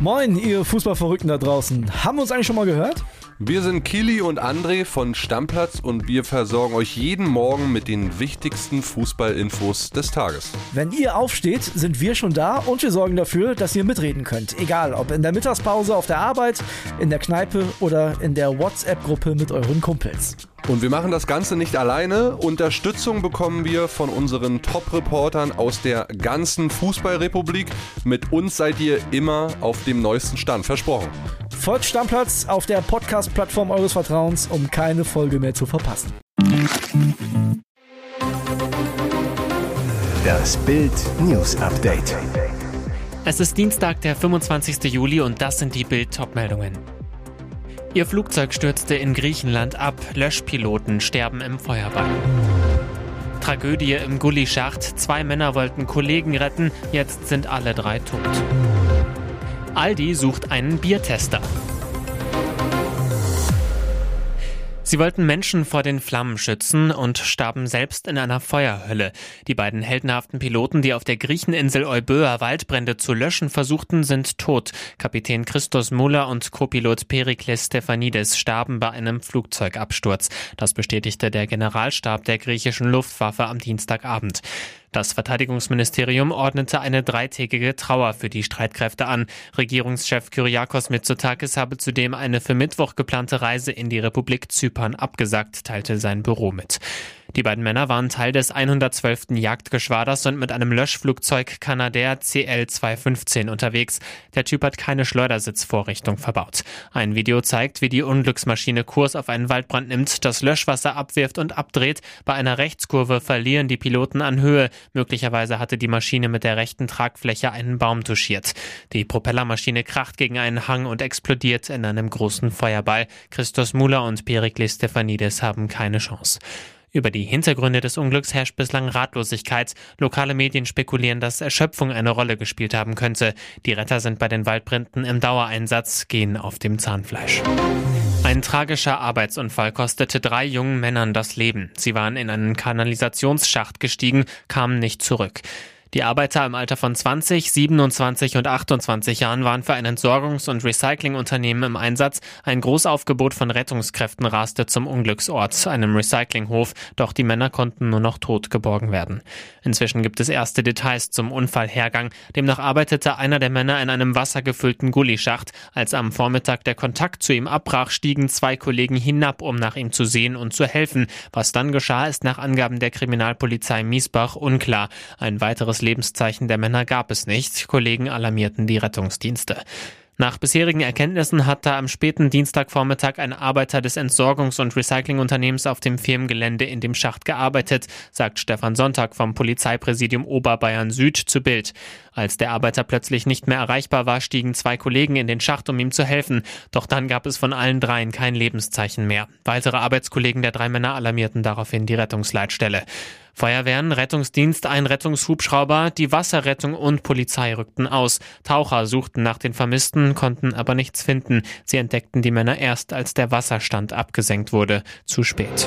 Moin, ihr Fußballverrückten da draußen. Haben wir uns eigentlich schon mal gehört? Wir sind Kili und André von Stammplatz und wir versorgen euch jeden Morgen mit den wichtigsten Fußballinfos des Tages. Wenn ihr aufsteht, sind wir schon da und wir sorgen dafür, dass ihr mitreden könnt. Egal, ob in der Mittagspause auf der Arbeit, in der Kneipe oder in der WhatsApp-Gruppe mit euren Kumpels. Und wir machen das Ganze nicht alleine. Unterstützung bekommen wir von unseren Top-Reportern aus der ganzen Fußballrepublik. Mit uns seid ihr immer auf dem neuesten Stand. Versprochen. Folgt Stammplatz auf der Podcast-Plattform eures Vertrauens, um keine Folge mehr zu verpassen. Das Bild News Update. Es ist Dienstag, der 25. Juli und das sind die Bild-Top-Meldungen. Ihr Flugzeug stürzte in Griechenland ab. Löschpiloten sterben im Feuerball. Tragödie im Gully-Schacht. Zwei Männer wollten Kollegen retten, jetzt sind alle drei tot. Aldi sucht einen Biertester. Sie wollten Menschen vor den Flammen schützen und starben selbst in einer Feuerhölle. Die beiden heldenhaften Piloten, die auf der Griecheninsel Euböa Waldbrände zu löschen versuchten, sind tot. Kapitän Christos Muller und Copilot Perikles Stephanides starben bei einem Flugzeugabsturz. Das bestätigte der Generalstab der griechischen Luftwaffe am Dienstagabend. Das Verteidigungsministerium ordnete eine dreitägige Trauer für die Streitkräfte an. Regierungschef Kyriakos Mitsotakis habe zudem eine für Mittwoch geplante Reise in die Republik Zypern abgesagt, teilte sein Büro mit. Die beiden Männer waren Teil des 112. Jagdgeschwaders und mit einem Löschflugzeug Canadair CL-215 unterwegs. Der Typ hat keine Schleudersitzvorrichtung verbaut. Ein Video zeigt, wie die Unglücksmaschine Kurs auf einen Waldbrand nimmt, das Löschwasser abwirft und abdreht. Bei einer Rechtskurve verlieren die Piloten an Höhe. Möglicherweise hatte die Maschine mit der rechten Tragfläche einen Baum touchiert. Die Propellermaschine kracht gegen einen Hang und explodiert in einem großen Feuerball. Christos Muller und Perikles Stephanides haben keine Chance. Über die Hintergründe des Unglücks herrscht bislang Ratlosigkeit. Lokale Medien spekulieren, dass Erschöpfung eine Rolle gespielt haben könnte. Die Retter sind bei den Waldbränden im Dauereinsatz, gehen auf dem Zahnfleisch. Ein tragischer Arbeitsunfall kostete drei jungen Männern das Leben. Sie waren in einen Kanalisationsschacht gestiegen, kamen nicht zurück. Die Arbeiter im Alter von 20, 27 und 28 Jahren waren für ein Entsorgungs- und Recyclingunternehmen im Einsatz. Ein Großaufgebot von Rettungskräften raste zum Unglücksort, einem Recyclinghof, doch die Männer konnten nur noch tot geborgen werden. Inzwischen gibt es erste Details zum Unfallhergang. Demnach arbeitete einer der Männer in einem wassergefüllten Gullischacht. Als am Vormittag der Kontakt zu ihm abbrach, stiegen zwei Kollegen hinab, um nach ihm zu sehen und zu helfen. Was dann geschah, ist nach Angaben der Kriminalpolizei Miesbach unklar. Ein weiteres Lebenszeichen der Männer gab es nicht. Kollegen alarmierten die Rettungsdienste. Nach bisherigen Erkenntnissen hat da am späten Dienstagvormittag ein Arbeiter des Entsorgungs- und Recyclingunternehmens auf dem Firmengelände in dem Schacht gearbeitet, sagt Stefan Sonntag vom Polizeipräsidium Oberbayern Süd zu Bild. Als der Arbeiter plötzlich nicht mehr erreichbar war, stiegen zwei Kollegen in den Schacht, um ihm zu helfen. Doch dann gab es von allen dreien kein Lebenszeichen mehr. Weitere Arbeitskollegen der drei Männer alarmierten daraufhin die Rettungsleitstelle. Feuerwehren, Rettungsdienst, ein Rettungshubschrauber, die Wasserrettung und Polizei rückten aus. Taucher suchten nach den Vermissten, konnten aber nichts finden. Sie entdeckten die Männer erst, als der Wasserstand abgesenkt wurde. Zu spät.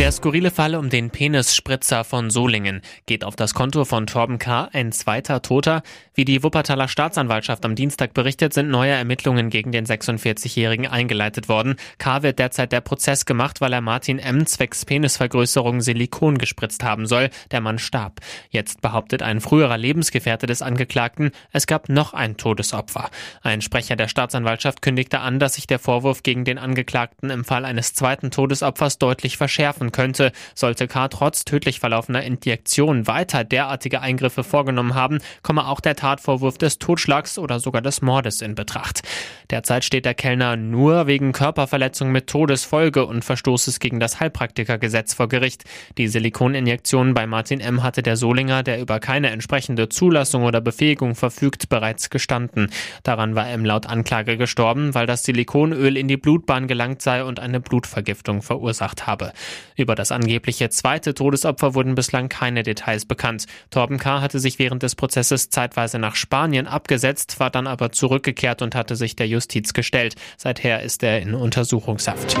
Der skurrile Fall um den Penisspritzer von Solingen geht auf das Konto von Torben K. ein zweiter Toter. Wie die Wuppertaler Staatsanwaltschaft am Dienstag berichtet, sind neue Ermittlungen gegen den 46-Jährigen eingeleitet worden. K. wird derzeit der Prozess gemacht, weil er Martin M. zwecks Penisvergrößerung Silikon gespritzt haben soll. Der Mann starb. Jetzt behauptet ein früherer Lebensgefährte des Angeklagten, es gab noch ein Todesopfer. Ein Sprecher der Staatsanwaltschaft kündigte an, dass sich der Vorwurf gegen den Angeklagten im Fall eines zweiten Todesopfers deutlich verschärfen könnte. Sollte K. trotz tödlich verlaufener Injektion weiter derartige Eingriffe vorgenommen haben, komme auch der Tatvorwurf des Totschlags oder sogar des Mordes in Betracht. Derzeit steht der Kellner nur wegen Körperverletzung mit Todesfolge und Verstoßes gegen das Heilpraktikergesetz vor Gericht. Die Silikoninjektion bei Martin M. hatte der Solinger, der über keine entsprechende Zulassung oder Befähigung verfügt, bereits gestanden. Daran war M laut Anklage gestorben, weil das Silikonöl in die Blutbahn gelangt sei und eine Blutvergiftung verursacht habe. Über das angebliche zweite Todesopfer wurden bislang keine Details bekannt. Torben K. hatte sich während des Prozesses zeitweise nach Spanien abgesetzt, war dann aber zurückgekehrt und hatte sich der Justiz gestellt. Seither ist er in Untersuchungshaft.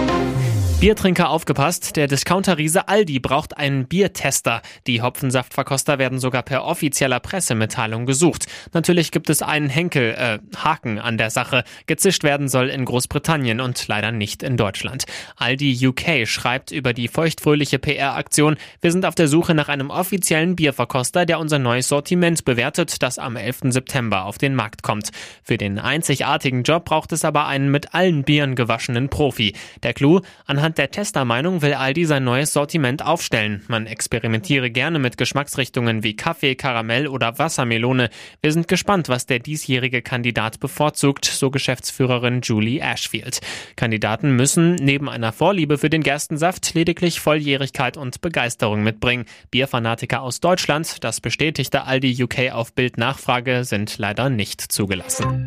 Biertrinker aufgepasst, der Discounter-Riese Aldi braucht einen Biertester. Die Hopfensaftverkoster werden sogar per offizieller Pressemitteilung gesucht. Natürlich gibt es einen Henkel, äh, Haken an der Sache. Gezischt werden soll in Großbritannien und leider nicht in Deutschland. Aldi UK schreibt über die feuchtfröhliche PR-Aktion, wir sind auf der Suche nach einem offiziellen Bierverkoster, der unser neues Sortiment bewertet, das am 11. September auf den Markt kommt. Für den einzigartigen Job braucht es aber einen mit allen Bieren gewaschenen Profi. Der Clou, anhand Anhand der Testermeinung will Aldi sein neues Sortiment aufstellen. Man experimentiere gerne mit Geschmacksrichtungen wie Kaffee, Karamell oder Wassermelone. Wir sind gespannt, was der diesjährige Kandidat bevorzugt, so Geschäftsführerin Julie Ashfield. Kandidaten müssen neben einer Vorliebe für den Gerstensaft lediglich Volljährigkeit und Begeisterung mitbringen. Bierfanatiker aus Deutschland, das bestätigte Aldi UK auf Bildnachfrage, sind leider nicht zugelassen.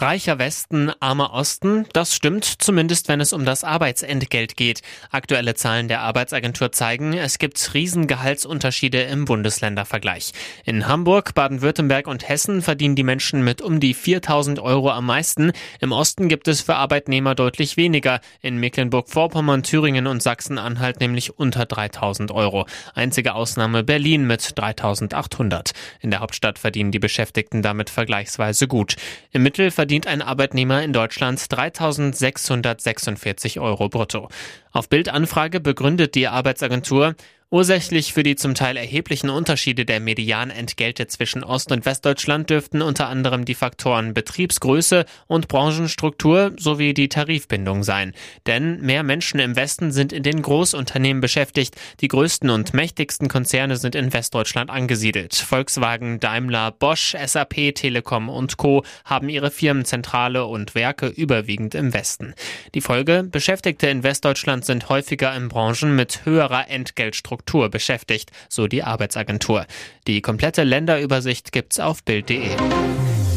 Reicher Westen, armer Osten, das stimmt, zumindest wenn es um das Arbeitsentgelt geht. Aktuelle Zahlen der Arbeitsagentur zeigen, es gibt Riesengehaltsunterschiede im Bundesländervergleich. In Hamburg, Baden-Württemberg und Hessen verdienen die Menschen mit um die 4000 Euro am meisten. Im Osten gibt es für Arbeitnehmer deutlich weniger. In Mecklenburg-Vorpommern, Thüringen und Sachsen-Anhalt nämlich unter 3000 Euro. Einzige Ausnahme Berlin mit 3800. In der Hauptstadt verdienen die Beschäftigten damit vergleichsweise gut. Im Mittel verdienen verdient ein Arbeitnehmer in Deutschland 3.646 Euro brutto. Auf Bildanfrage begründet die Arbeitsagentur, Ursächlich für die zum Teil erheblichen Unterschiede der Medianentgelte zwischen Ost- und Westdeutschland dürften unter anderem die Faktoren Betriebsgröße und Branchenstruktur sowie die Tarifbindung sein. Denn mehr Menschen im Westen sind in den Großunternehmen beschäftigt. Die größten und mächtigsten Konzerne sind in Westdeutschland angesiedelt. Volkswagen, Daimler, Bosch, SAP, Telekom und Co. haben ihre Firmenzentrale und Werke überwiegend im Westen. Die Folge, Beschäftigte in Westdeutschland sind häufiger in Branchen mit höherer Entgeltstruktur Struktur beschäftigt, so die Arbeitsagentur. Die komplette Länderübersicht gibt's auf Bild.de.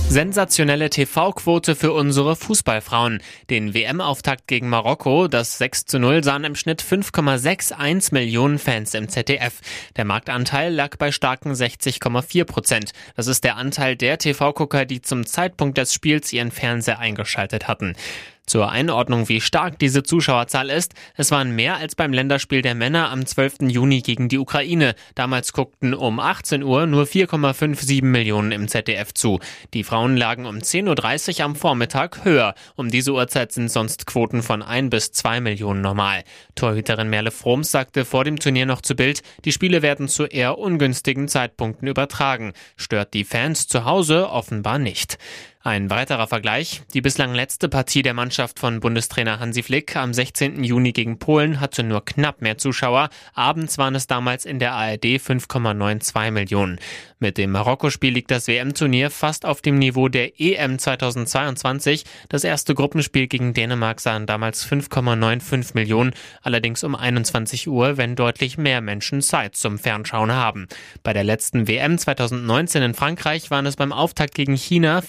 Sensationelle TV-Quote für unsere Fußballfrauen. Den WM-Auftakt gegen Marokko, das 6 zu 0, sahen im Schnitt 5,61 Millionen Fans im ZDF. Der Marktanteil lag bei starken 60,4 Prozent. Das ist der Anteil der TV-Gucker, die zum Zeitpunkt des Spiels ihren Fernseher eingeschaltet hatten. Zur Einordnung, wie stark diese Zuschauerzahl ist, es waren mehr als beim Länderspiel der Männer am 12. Juni gegen die Ukraine. Damals guckten um 18 Uhr nur 4,57 Millionen im ZDF zu. Die Frauen lagen um 10.30 Uhr am Vormittag höher. Um diese Uhrzeit sind sonst Quoten von 1 bis 2 Millionen normal. Torhüterin Merle Froms sagte vor dem Turnier noch zu Bild, die Spiele werden zu eher ungünstigen Zeitpunkten übertragen. Stört die Fans zu Hause offenbar nicht. Ein weiterer Vergleich. Die bislang letzte Partie der Mannschaft von Bundestrainer Hansi Flick am 16. Juni gegen Polen hatte nur knapp mehr Zuschauer. Abends waren es damals in der ARD 5,92 Millionen. Mit dem Marokko-Spiel liegt das WM-Turnier fast auf dem Niveau der EM 2022. Das erste Gruppenspiel gegen Dänemark sahen damals 5,95 Millionen, allerdings um 21 Uhr, wenn deutlich mehr Menschen Zeit zum Fernschauen haben. Bei der letzten WM 2019 in Frankreich waren es beim Auftakt gegen China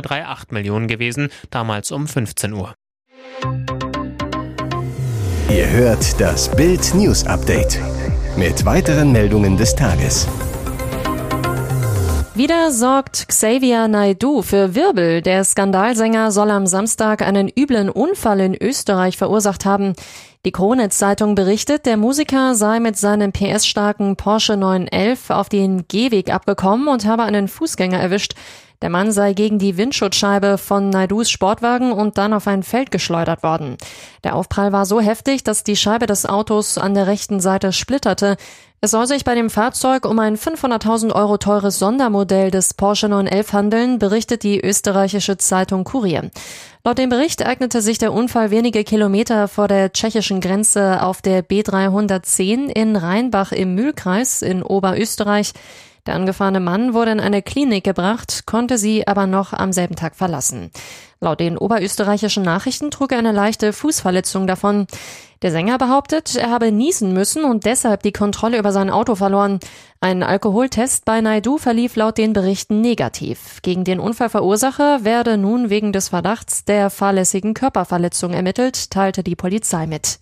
4,38 Millionen gewesen, damals um 15 Uhr. Ihr hört das Bild News Update mit weiteren Meldungen des Tages. Wieder sorgt Xavier Naidu für Wirbel. Der Skandalsänger soll am Samstag einen üblen Unfall in Österreich verursacht haben. Die Kronitz-Zeitung berichtet, der Musiker sei mit seinem PS-starken Porsche 911 auf den Gehweg abgekommen und habe einen Fußgänger erwischt. Der Mann sei gegen die Windschutzscheibe von Naidus Sportwagen und dann auf ein Feld geschleudert worden. Der Aufprall war so heftig, dass die Scheibe des Autos an der rechten Seite splitterte. Es soll sich bei dem Fahrzeug um ein 500.000 Euro teures Sondermodell des Porsche 911 handeln, berichtet die österreichische Zeitung Kurier. Laut dem Bericht ereignete sich der Unfall wenige Kilometer vor der tschechischen Grenze auf der B310 in Rheinbach im Mühlkreis in Oberösterreich. Der angefahrene Mann wurde in eine Klinik gebracht, konnte sie aber noch am selben Tag verlassen. Laut den oberösterreichischen Nachrichten trug er eine leichte Fußverletzung davon. Der Sänger behauptet, er habe niesen müssen und deshalb die Kontrolle über sein Auto verloren. Ein Alkoholtest bei Naidu verlief laut den Berichten negativ. Gegen den Unfallverursacher werde nun wegen des Verdachts der fahrlässigen Körperverletzung ermittelt, teilte die Polizei mit.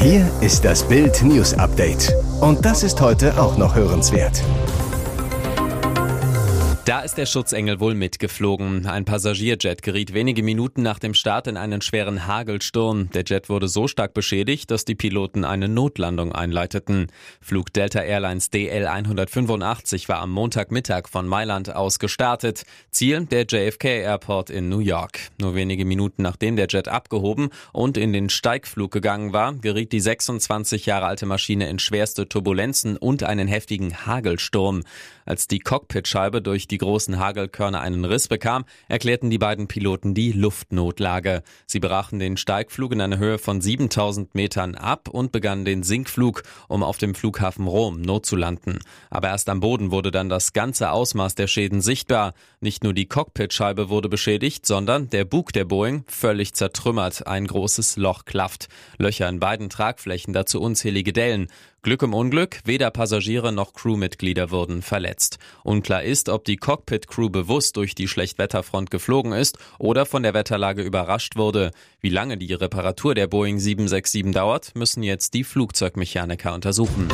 Hier ist das Bild News Update. Und das ist heute auch noch hörenswert. Da ist der Schutzengel wohl mitgeflogen. Ein Passagierjet geriet wenige Minuten nach dem Start in einen schweren Hagelsturm. Der Jet wurde so stark beschädigt, dass die Piloten eine Notlandung einleiteten. Flug Delta Airlines DL 185 war am Montagmittag von Mailand aus gestartet. Ziel der JFK Airport in New York. Nur wenige Minuten nachdem der Jet abgehoben und in den Steigflug gegangen war, geriet die 26 Jahre alte Maschine in schwerste Turbulenzen und einen heftigen Hagelsturm. Als die Cockpitscheibe durch die großen Hagelkörner einen Riss bekam, erklärten die beiden Piloten die Luftnotlage. Sie brachen den Steigflug in einer Höhe von 7000 Metern ab und begannen den Sinkflug, um auf dem Flughafen Rom notzulanden. Aber erst am Boden wurde dann das ganze Ausmaß der Schäden sichtbar. Nicht nur die Cockpitscheibe wurde beschädigt, sondern der Bug der Boeing völlig zertrümmert. Ein großes Loch klafft. Löcher in beiden Tragflächen, dazu unzählige Dellen. Glück im Unglück, weder Passagiere noch Crewmitglieder wurden verletzt. Unklar ist, ob die Cockpit-Crew bewusst durch die Schlechtwetterfront geflogen ist oder von der Wetterlage überrascht wurde. Wie lange die Reparatur der Boeing 767 dauert, müssen jetzt die Flugzeugmechaniker untersuchen.